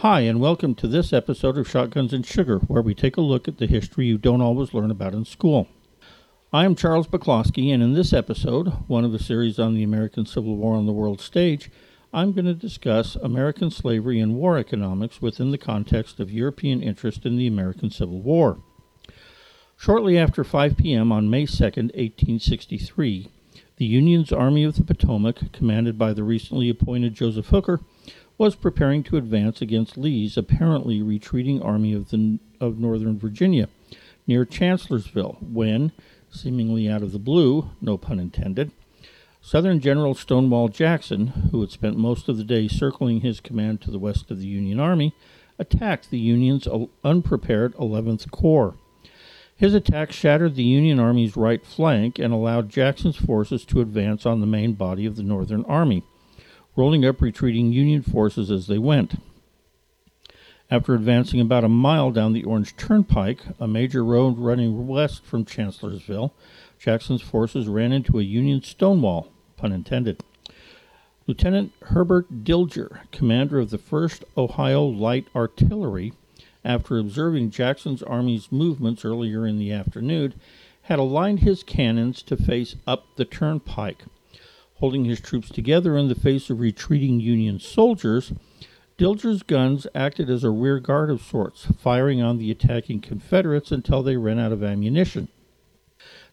Hi, and welcome to this episode of Shotguns and Sugar, where we take a look at the history you don't always learn about in school. I am Charles Baklosky, and in this episode, one of a series on the American Civil War on the world stage, I'm going to discuss American slavery and war economics within the context of European interest in the American Civil War. Shortly after 5 p.m. on May 2, 1863, the Union's Army of the Potomac, commanded by the recently appointed Joseph Hooker, was preparing to advance against Lee's apparently retreating army of, the, of Northern Virginia near Chancellorsville when, seemingly out of the blue, no pun intended, Southern General Stonewall Jackson, who had spent most of the day circling his command to the west of the Union Army, attacked the Union's uh, unprepared 11th Corps. His attack shattered the Union Army's right flank and allowed Jackson's forces to advance on the main body of the Northern Army, rolling up retreating Union forces as they went. After advancing about a mile down the Orange Turnpike, a major road running west from Chancellorsville, Jackson's forces ran into a Union stonewall, pun intended. Lieutenant Herbert Dilger, commander of the 1st Ohio Light Artillery, after observing Jackson's army's movements earlier in the afternoon, had aligned his cannons to face up the turnpike. Holding his troops together in the face of retreating Union soldiers, Dilger's guns acted as a rear guard of sorts, firing on the attacking Confederates until they ran out of ammunition.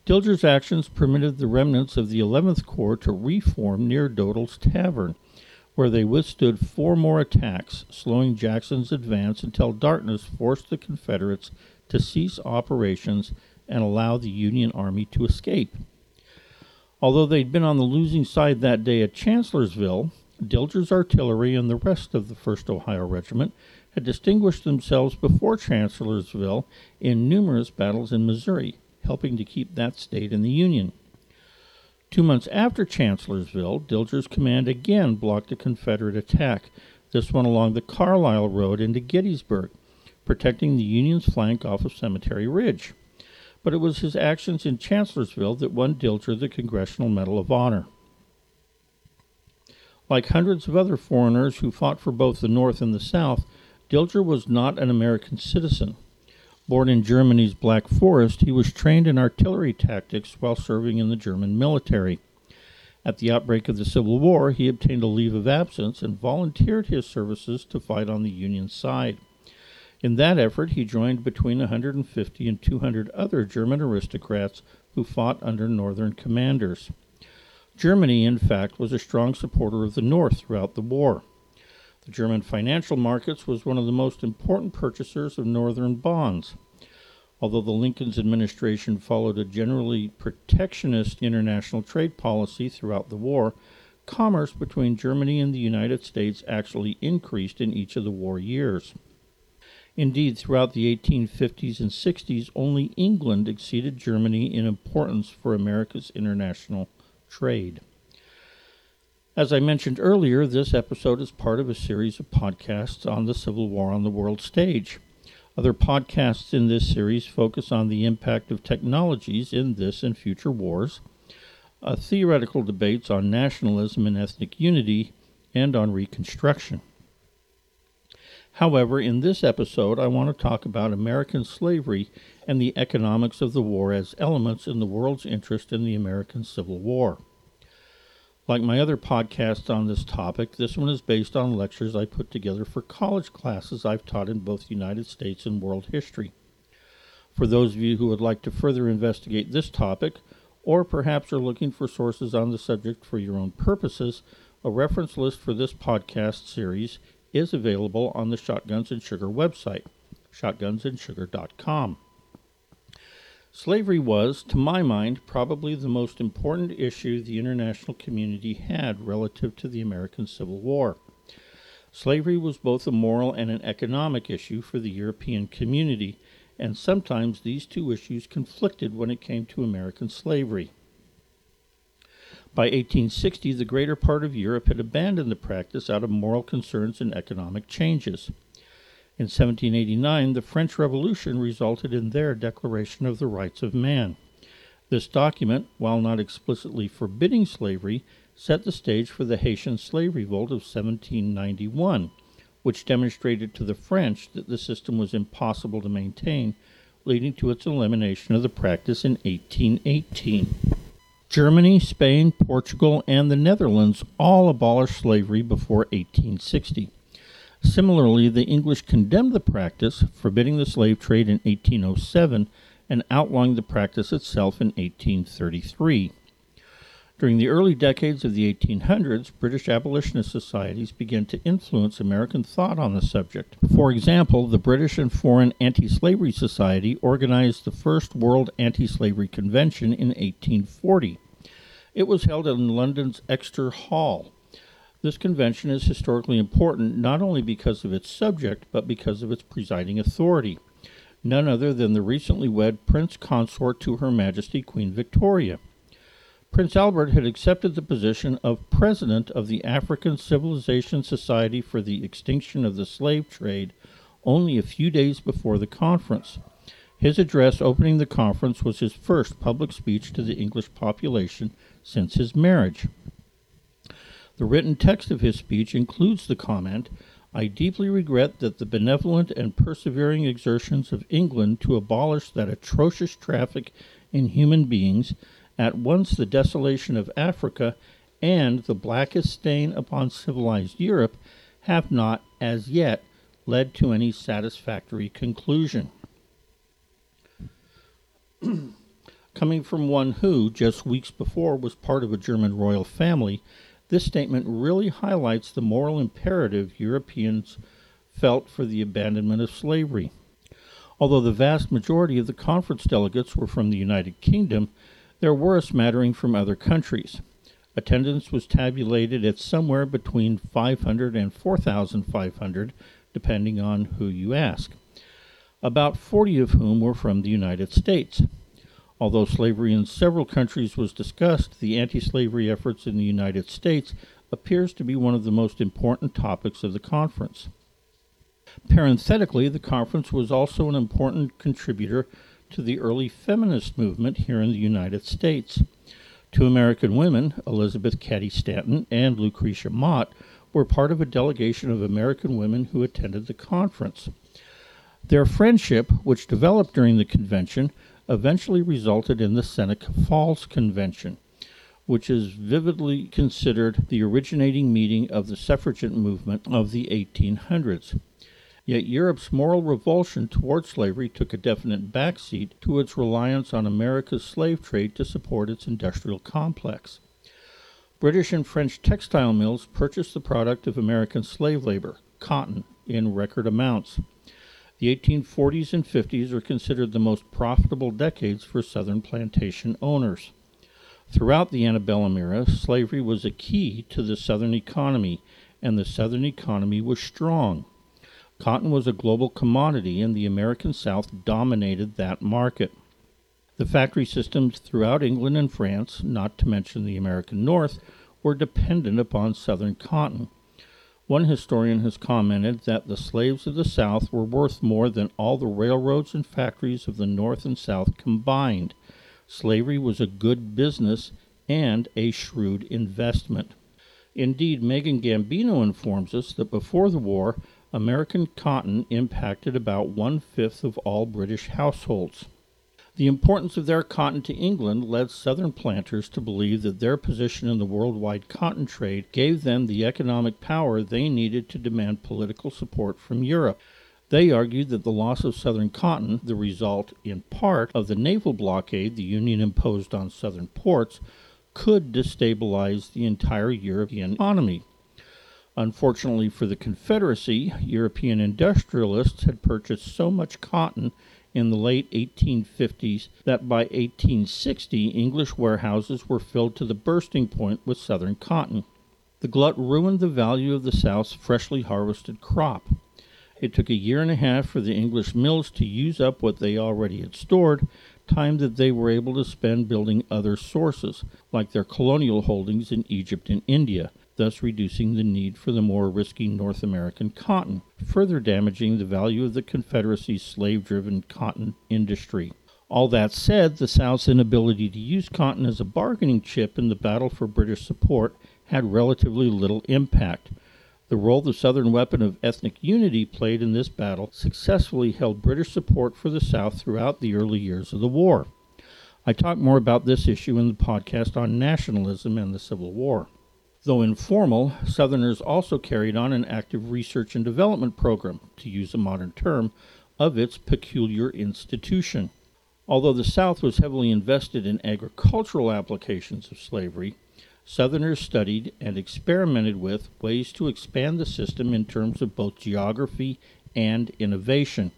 Dilger's actions permitted the remnants of the 11th Corps to reform near Dowdall's Tavern, where they withstood four more attacks, slowing Jackson's advance until darkness forced the Confederates to cease operations and allow the Union Army to escape. Although they'd been on the losing side that day at Chancellorsville, Dilger's artillery and the rest of the 1st Ohio Regiment had distinguished themselves before Chancellorsville in numerous battles in Missouri, helping to keep that state in the Union. Two months after Chancellorsville, Dilger's command again blocked a Confederate attack, this one along the Carlisle Road into Gettysburg, protecting the Union's flank off of Cemetery Ridge but it was his actions in Chancellorsville that won Dilger the Congressional Medal of Honor. Like hundreds of other foreigners who fought for both the North and the South, Dilger was not an American citizen. Born in Germany's Black Forest, he was trained in artillery tactics while serving in the German military. At the outbreak of the Civil War, he obtained a leave of absence and volunteered his services to fight on the Union side. In that effort, he joined between 150 and 200 other German aristocrats who fought under Northern commanders. Germany, in fact, was a strong supporter of the North throughout the war. The German financial markets was one of the most important purchasers of Northern bonds. Although the Lincoln's administration followed a generally protectionist international trade policy throughout the war, commerce between Germany and the United States actually increased in each of the war years. Indeed, throughout the 1850s and 60s, only England exceeded Germany in importance for America's international trade. As I mentioned earlier, this episode is part of a series of podcasts on the Civil War on the world stage. Other podcasts in this series focus on the impact of technologies in this and future wars, uh, theoretical debates on nationalism and ethnic unity, and on Reconstruction. However, in this episode, I want to talk about American slavery and the economics of the war as elements in the world's interest in the American Civil War. Like my other podcasts on this topic, this one is based on lectures I put together for college classes I've taught in both United States and world history. For those of you who would like to further investigate this topic, or perhaps are looking for sources on the subject for your own purposes, a reference list for this podcast series is available on the Shotguns and Sugar website, shotgunsandsugar.com. Slavery was, to my mind, probably the most important issue the international community had relative to the American Civil War. Slavery was both a moral and an economic issue for the European community, and sometimes these two issues conflicted when it came to American slavery. By 1860, the greater part of Europe had abandoned the practice out of moral concerns and economic changes. In 1789, the French Revolution resulted in their Declaration of the Rights of Man. This document, while not explicitly forbidding slavery, set the stage for the Haitian slave revolt of 1791, which demonstrated to the French that the system was impossible to maintain, leading to its elimination of the practice in 1818. Germany, Spain, Portugal, and the Netherlands all abolished slavery before 1860. Similarly, the English condemned the practice, forbidding the slave trade in 1807 and outlawing the practice itself in 1833. During the early decades of the 1800s, British abolitionist societies began to influence American thought on the subject. For example, the British and Foreign Anti Slavery Society organized the first World Anti Slavery Convention in 1840. It was held in London's Exeter Hall. This convention is historically important not only because of its subject, but because of its presiding authority, none other than the recently wed Prince Consort to Her Majesty Queen Victoria. Prince Albert had accepted the position of President of the African Civilization Society for the Extinction of the Slave Trade only a few days before the conference. His address opening the conference was his first public speech to the English population since his marriage. The written text of his speech includes the comment I deeply regret that the benevolent and persevering exertions of England to abolish that atrocious traffic in human beings at once the desolation of Africa and the blackest stain upon civilized Europe, have not, as yet, led to any satisfactory conclusion. Coming from one who, just weeks before, was part of a German royal family, this statement really highlights the moral imperative Europeans felt for the abandonment of slavery. Although the vast majority of the conference delegates were from the United Kingdom, there were a smattering from other countries. Attendance was tabulated at somewhere between 500 and 4,500, depending on who you ask, about 40 of whom were from the United States. Although slavery in several countries was discussed, the anti slavery efforts in the United States appears to be one of the most important topics of the conference. Parenthetically, the conference was also an important contributor to the early feminist movement here in the United States. Two American women, Elizabeth Cady Stanton and Lucretia Mott, were part of a delegation of American women who attended the conference. Their friendship, which developed during the convention, eventually resulted in the Seneca Falls Convention, which is vividly considered the originating meeting of the suffragette movement of the 1800s. Yet Europe's moral revulsion toward slavery took a definite backseat to its reliance on America's slave trade to support its industrial complex. British and French textile mills purchased the product of American slave labor, cotton, in record amounts. The 1840s and 50s are considered the most profitable decades for Southern plantation owners. Throughout the antebellum era, slavery was a key to the Southern economy, and the Southern economy was strong. Cotton was a global commodity, and the American South dominated that market. The factory systems throughout England and France, not to mention the American North, were dependent upon Southern cotton. One historian has commented that the slaves of the South were worth more than all the railroads and factories of the North and South combined. Slavery was a good business and a shrewd investment. Indeed, Megan Gambino informs us that before the war, American cotton impacted about one fifth of all British households. The importance of their cotton to England led Southern planters to believe that their position in the worldwide cotton trade gave them the economic power they needed to demand political support from Europe. They argued that the loss of Southern cotton, the result, in part, of the naval blockade the Union imposed on Southern ports, could destabilize the entire European economy. Unfortunately for the Confederacy, European industrialists had purchased so much cotton in the late 1850s that by 1860 English warehouses were filled to the bursting point with Southern cotton. The glut ruined the value of the South's freshly harvested crop. It took a year and a half for the English mills to use up what they already had stored, time that they were able to spend building other sources, like their colonial holdings in Egypt and India, thus reducing the need for the more risky North American cotton, further damaging the value of the Confederacy's slave driven cotton industry. All that said, the South's inability to use cotton as a bargaining chip in the battle for British support had relatively little impact. The role the Southern weapon of ethnic unity played in this battle successfully held British support for the South throughout the early years of the war. I talk more about this issue in the podcast on nationalism and the Civil War. Though informal, Southerners also carried on an active research and development program, to use a modern term, of its peculiar institution. Although the South was heavily invested in agricultural applications of slavery, Southerners studied and experimented with ways to expand the system in terms of both geography and innovation.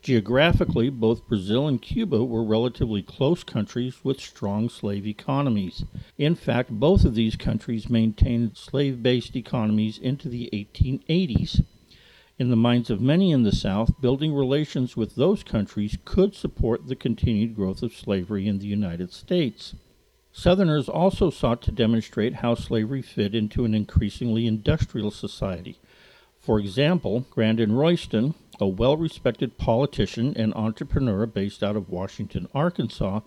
Geographically, both Brazil and Cuba were relatively close countries with strong slave economies. In fact, both of these countries maintained slave based economies into the 1880s. In the minds of many in the South, building relations with those countries could support the continued growth of slavery in the United States. Southerners also sought to demonstrate how slavery fit into an increasingly industrial society. For example, Grandin Royston, a well respected politician and entrepreneur based out of Washington, Arkansas,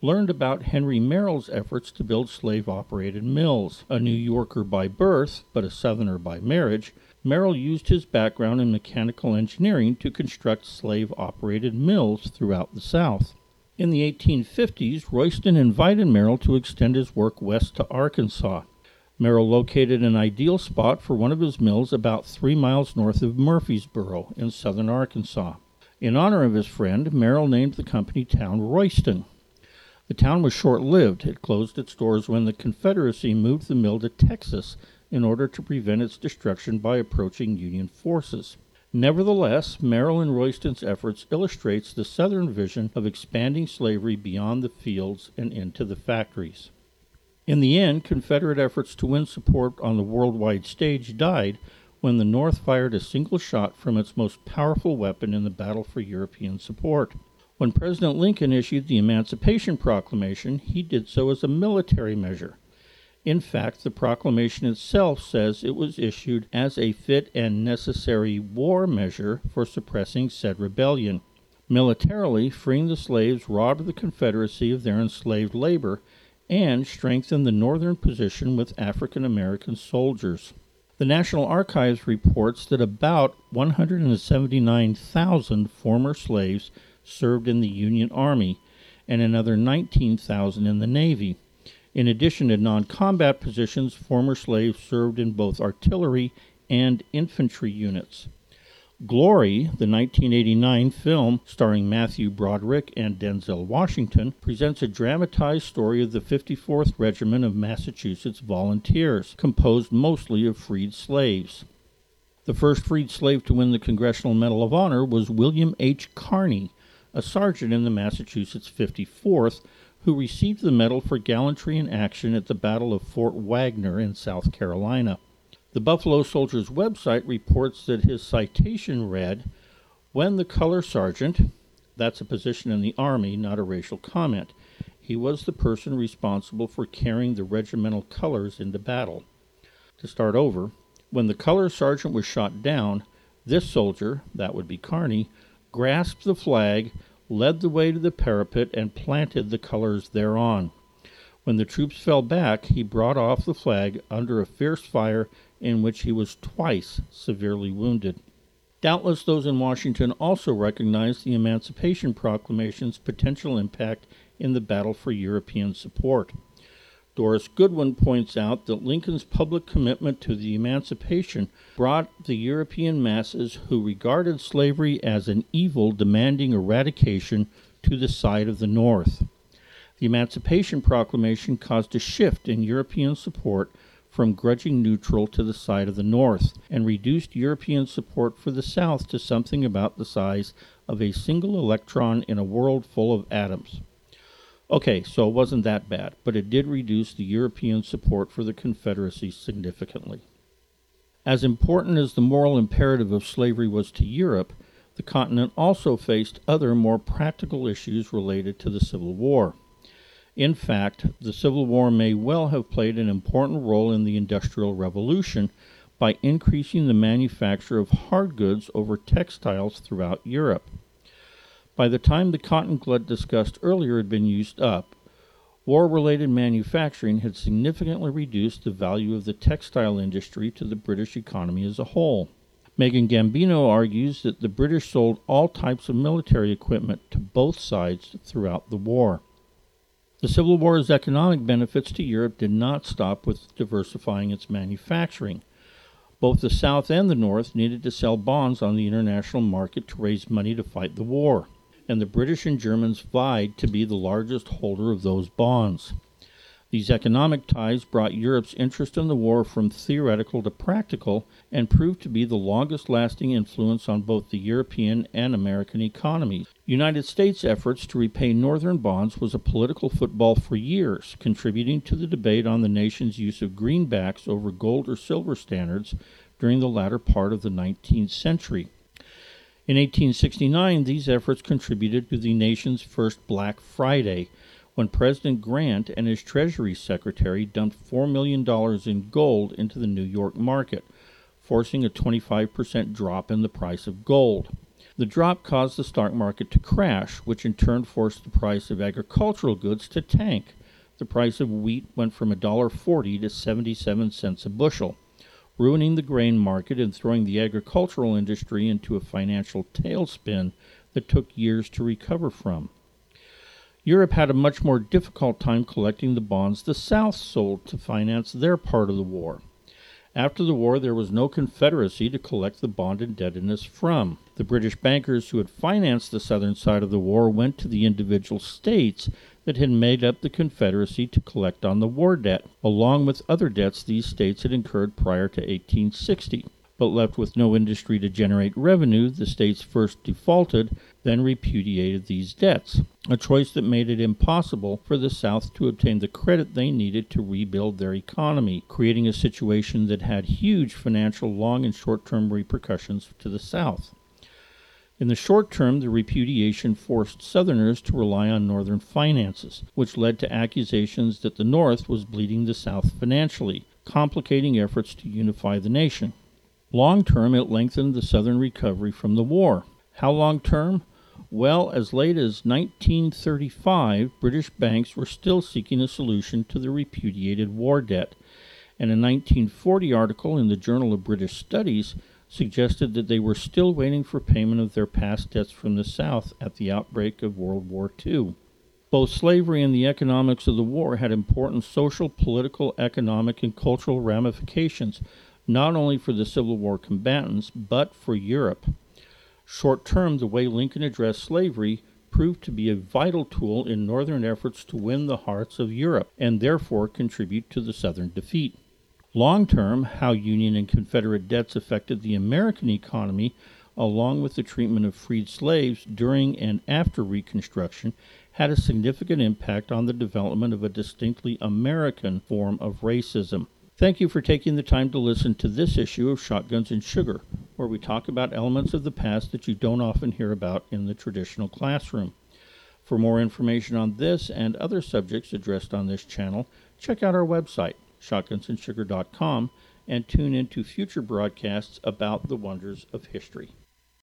learned about Henry Merrell's efforts to build slave operated mills. A New Yorker by birth, but a Southerner by marriage, Merrell used his background in mechanical engineering to construct slave operated mills throughout the South. In the 1850s, Royston invited Merrill to extend his work west to Arkansas. Merrell located an ideal spot for one of his mills about three miles north of Murfreesboro in southern Arkansas. In honor of his friend, Merrell named the company town Royston. The town was short lived. It closed its doors when the Confederacy moved the mill to Texas in order to prevent its destruction by approaching Union forces. Nevertheless, Merrell and Royston's efforts illustrates the Southern vision of expanding slavery beyond the fields and into the factories. In the end, Confederate efforts to win support on the worldwide stage died when the North fired a single shot from its most powerful weapon in the battle for European support. When President Lincoln issued the Emancipation Proclamation, he did so as a military measure. In fact, the proclamation itself says it was issued as a fit and necessary war measure for suppressing said rebellion. Militarily, freeing the slaves robbed the Confederacy of their enslaved labor and strengthened the northern position with African American soldiers. The National Archives reports that about 179,000 former slaves served in the Union Army and another 19,000 in the Navy. In addition to non combat positions, former slaves served in both artillery and infantry units. Glory, the 1989 film starring Matthew Broderick and Denzel Washington, presents a dramatized story of the 54th Regiment of Massachusetts Volunteers, composed mostly of freed slaves. The first freed slave to win the Congressional Medal of Honor was William H. Carney, a sergeant in the Massachusetts 54th, who received the medal for gallantry in action at the Battle of Fort Wagner in South Carolina. The Buffalo Soldier's website reports that his citation read When the color sergeant, that's a position in the Army, not a racial comment, he was the person responsible for carrying the regimental colors into battle. To start over, when the color sergeant was shot down, this soldier, that would be Carney, grasped the flag led the way to the parapet, and planted the colors thereon. When the troops fell back, he brought off the flag under a fierce fire in which he was twice severely wounded. Doubtless those in Washington also recognized the Emancipation Proclamation's potential impact in the battle for European support. Doris Goodwin points out that Lincoln's public commitment to the emancipation brought the European masses who regarded slavery as an evil demanding eradication to the side of the North. The Emancipation Proclamation caused a shift in European support from grudging neutral to the side of the North and reduced European support for the South to something about the size of a single electron in a world full of atoms. Okay, so it wasn't that bad, but it did reduce the European support for the Confederacy significantly. As important as the moral imperative of slavery was to Europe, the continent also faced other more practical issues related to the Civil War. In fact, the Civil War may well have played an important role in the Industrial Revolution by increasing the manufacture of hard goods over textiles throughout Europe. By the time the cotton glut discussed earlier had been used up, War related manufacturing had significantly reduced the value of the textile industry to the British economy as a whole. Megan Gambino argues that the British sold all types of military equipment to both sides throughout the war. The Civil War's economic benefits to Europe did not stop with diversifying its manufacturing. Both the South and the North needed to sell bonds on the international market to raise money to fight the war, and the British and Germans vied to be the largest holder of those bonds. These economic ties brought Europe's interest in the war from theoretical to practical and proved to be the longest lasting influence on both the European and American economies. United States efforts to repay northern bonds was a political football for years, contributing to the debate on the nation's use of greenbacks over gold or silver standards during the latter part of the 19th century. In 1869, these efforts contributed to the nation's first Black Friday when President Grant and his Treasury Secretary dumped $4 million in gold into the New York market, forcing a 25% drop in the price of gold. The drop caused the stock market to crash, which in turn forced the price of agricultural goods to tank. The price of wheat went from $1.40 to 77 cents a bushel, ruining the grain market and throwing the agricultural industry into a financial tailspin that took years to recover from. Europe had a much more difficult time collecting the bonds the South sold to finance their part of the war. After the war, there was no Confederacy to collect the bond indebtedness from. The British bankers who had financed the southern side of the war went to the individual states that had made up the Confederacy to collect on the war debt, along with other debts these states had incurred prior to 1860 but left with no industry to generate revenue, the states first defaulted, then repudiated these debts, a choice that made it impossible for the South to obtain the credit they needed to rebuild their economy, creating a situation that had huge financial long and short term repercussions to the South. In the short term, the repudiation forced Southerners to rely on Northern finances, which led to accusations that the North was bleeding the South financially, complicating efforts to unify the nation. Long term, it lengthened the Southern recovery from the war. How long term? Well, as late as 1935, British banks were still seeking a solution to the repudiated war debt, and a 1940 article in the Journal of British Studies suggested that they were still waiting for payment of their past debts from the South at the outbreak of World War II. Both slavery and the economics of the war had important social, political, economic, and cultural ramifications not only for the Civil War combatants, but for Europe. Short term, the way Lincoln addressed slavery proved to be a vital tool in Northern efforts to win the hearts of Europe and therefore contribute to the Southern defeat. Long term, how Union and Confederate debts affected the American economy, along with the treatment of freed slaves during and after Reconstruction, had a significant impact on the development of a distinctly American form of racism. Thank you for taking the time to listen to this issue of Shotguns and Sugar, where we talk about elements of the past that you don't often hear about in the traditional classroom. For more information on this and other subjects addressed on this channel, check out our website, shotgunsandsugar.com, and tune in to future broadcasts about the wonders of history.